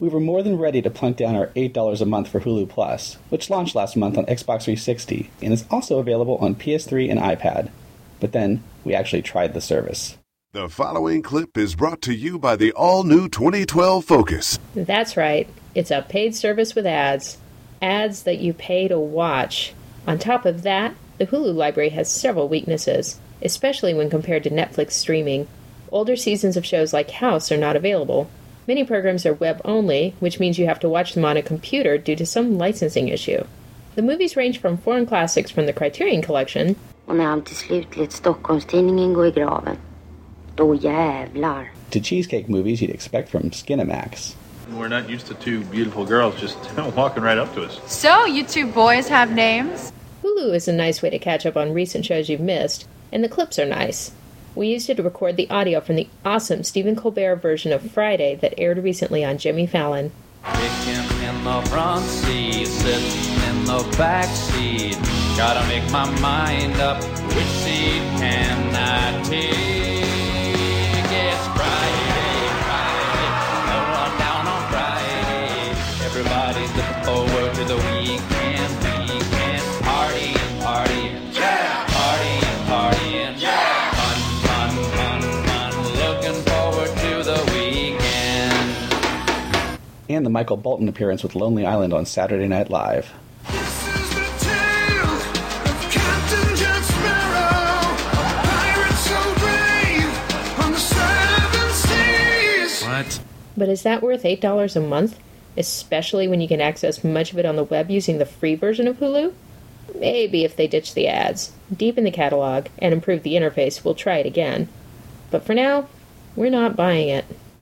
we were more than ready to plunk down our $8 a month for Hulu Plus, which launched last month on Xbox 360 and is also available on PS3 and iPad. But then, we actually tried the service. The following clip is brought to you by the all new 2012 Focus. That's right, it's a paid service with ads. Ads that you pay to watch. On top of that, the Hulu library has several weaknesses, especially when compared to Netflix streaming. Older seasons of shows like House are not available. Many programs are web only, which means you have to watch them on a computer due to some licensing issue. The movies range from foreign classics from the Criterion Collection Och när han till slut Stockholmstidningen gå i graven, då jävlar. to cheesecake movies you'd expect from Skinamax. We're not used to two beautiful girls just walking right up to us. So, you two boys have names? Hulu is a nice way to catch up on recent shows you've missed, and the clips are nice. We used it to record the audio from the awesome Stephen Colbert version of Friday that aired recently on Jimmy Fallon. In the front seat, sitting in the back seat. Gotta make my mind up. Which seat can I take? It's Friday, Friday. No one down on Friday. Everybody's looking forward to the weekend. And the Michael Bolton appearance with Lonely Island on Saturday Night Live. What? But is that worth $8 a month? Especially when you can access much of it on the web using the free version of Hulu? Maybe if they ditch the ads, deepen the catalog, and improve the interface, we'll try it again. But for now, we're not buying it.